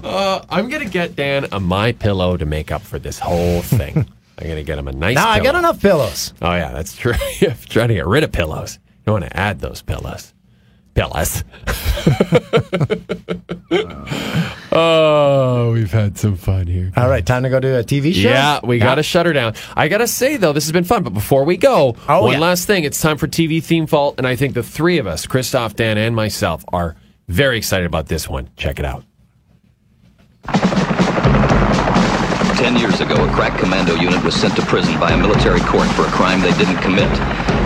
Speaker 3: Uh, I'm gonna get Dan a my pillow to make up for this whole thing. (laughs) I'm gonna get him a nice.
Speaker 2: Now I got enough pillows.
Speaker 3: Oh yeah, that's true. (laughs) You're trying to get rid of pillows. You want to add those pillows. Pillows. oh, we've had some fun here.
Speaker 2: All right, time to go to a TV show.
Speaker 3: Yeah, we got to shut her down. I got to say, though, this has been fun. But before we go,
Speaker 2: Oh,
Speaker 3: one
Speaker 2: yeah.
Speaker 3: last thing. It's time for TV Theme Vault. And I think the three of us, Christoph, Dan, and myself, are very excited about this one. Check it out.
Speaker 14: Ten years ago, a crack commando unit was sent to prison by a military court for a crime they didn't commit.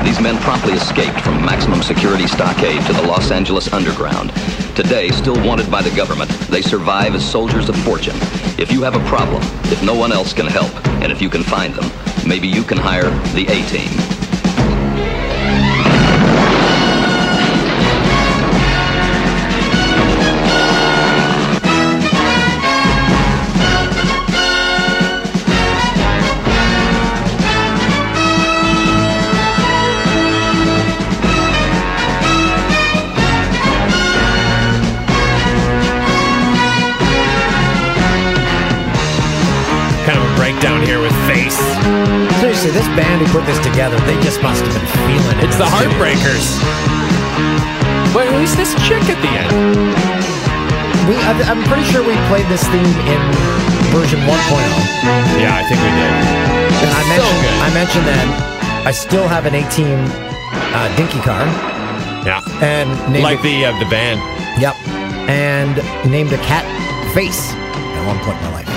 Speaker 14: These men promptly escaped from maximum security stockade to the Los Angeles underground. Today, still wanted by the government, they survive as soldiers of fortune. If you have a problem, if no one else can help, and if you can find them, maybe you can hire the A-Team.
Speaker 2: Seriously, this band who put this together, they just must have been feeling it.
Speaker 3: It's the Heartbreakers. But who's this chick at the end?
Speaker 2: We, I, I'm pretty sure we played this theme in version 1.0.
Speaker 3: Yeah, I think we did.
Speaker 2: And I
Speaker 3: so
Speaker 2: mentioned,
Speaker 3: good.
Speaker 2: I mentioned that I still have an A-Team uh, Dinky car.
Speaker 3: Yeah.
Speaker 2: And named
Speaker 3: Like
Speaker 2: it-
Speaker 3: the uh, the band.
Speaker 2: Yep. And named a cat face at one point in my life.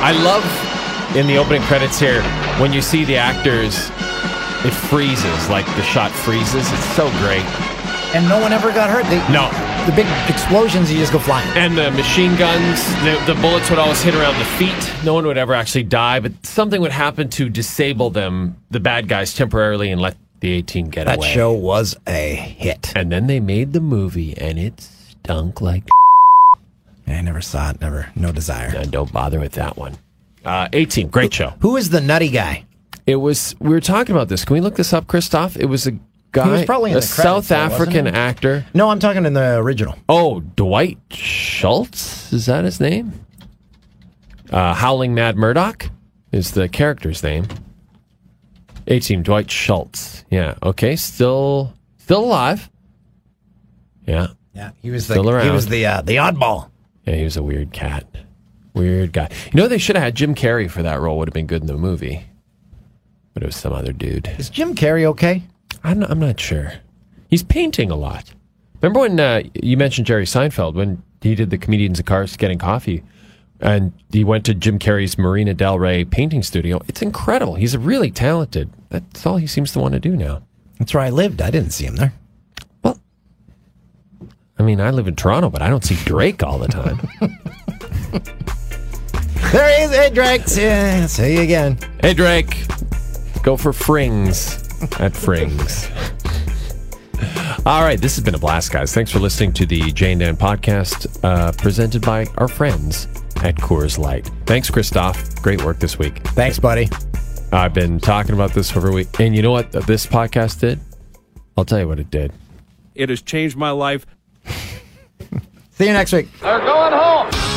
Speaker 3: I love in the opening credits here when you see the actors, it freezes, like the shot freezes. It's so great.
Speaker 2: And no one ever got hurt. They,
Speaker 3: No.
Speaker 2: The big explosions, you just go flying.
Speaker 3: And the machine guns, the, the bullets would always hit around the feet. No one would ever actually die, but something would happen to disable them, the bad guys, temporarily and let the A-Team get
Speaker 2: That
Speaker 3: away.
Speaker 2: That show was a hit.
Speaker 3: And then they made the movie, and it stunk like.
Speaker 2: I never saw it. Never. No desire.
Speaker 3: No, don't bother with that one. Uh, A-Team, great show.
Speaker 2: Who is the nutty guy?
Speaker 3: It was. We were talking about this. Can we look this up, Christoph? It was a guy,
Speaker 2: He was probably
Speaker 3: a South
Speaker 2: though,
Speaker 3: African actor.
Speaker 2: No, I'm talking in the original.
Speaker 3: Oh, Dwight Schultz is that his name? Uh, Howling Mad Murdock is the character's name. A-Team, Dwight Schultz. Yeah. Okay. Still, still alive. Yeah.
Speaker 2: Yeah, he was the
Speaker 3: Still around.
Speaker 2: he was the uh, the oddball.
Speaker 3: Yeah, he was a weird cat. Weird guy. You know, they should have had Jim Carrey for that role. Would have been good in the movie. But it was some other dude.
Speaker 2: Is Jim Carrey okay?
Speaker 3: I'm not, I'm not sure. He's painting a lot. Remember when uh, you mentioned Jerry Seinfeld when he did the comedians of cars getting coffee, and he went to Jim Carrey's Marina Del Rey painting studio. It's incredible. He's really talented. That's all he seems to want to do now.
Speaker 2: That's where I lived. I didn't see him there.
Speaker 3: Well, I mean, I live in Toronto, but I don't see Drake all the time. (laughs)
Speaker 2: There he is. Hey, Drake. Yeah, see you again.
Speaker 3: hey, Drake, go for Frings at Frings. All right, this has been a blast, guys. Thanks for listening to the Jay and Dan podcast uh, presented by our friends at Coors Light. Thanks, Christoph. Great work this week.
Speaker 2: Thanks, buddy.
Speaker 3: I've been talking about this for a week. And you know what this podcast did? I'll tell you what it did.
Speaker 8: It has changed my life.
Speaker 2: See you next week.
Speaker 9: They're going home.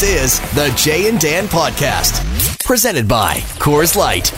Speaker 6: This is the Jay and Dan podcast, presented by Coors Light.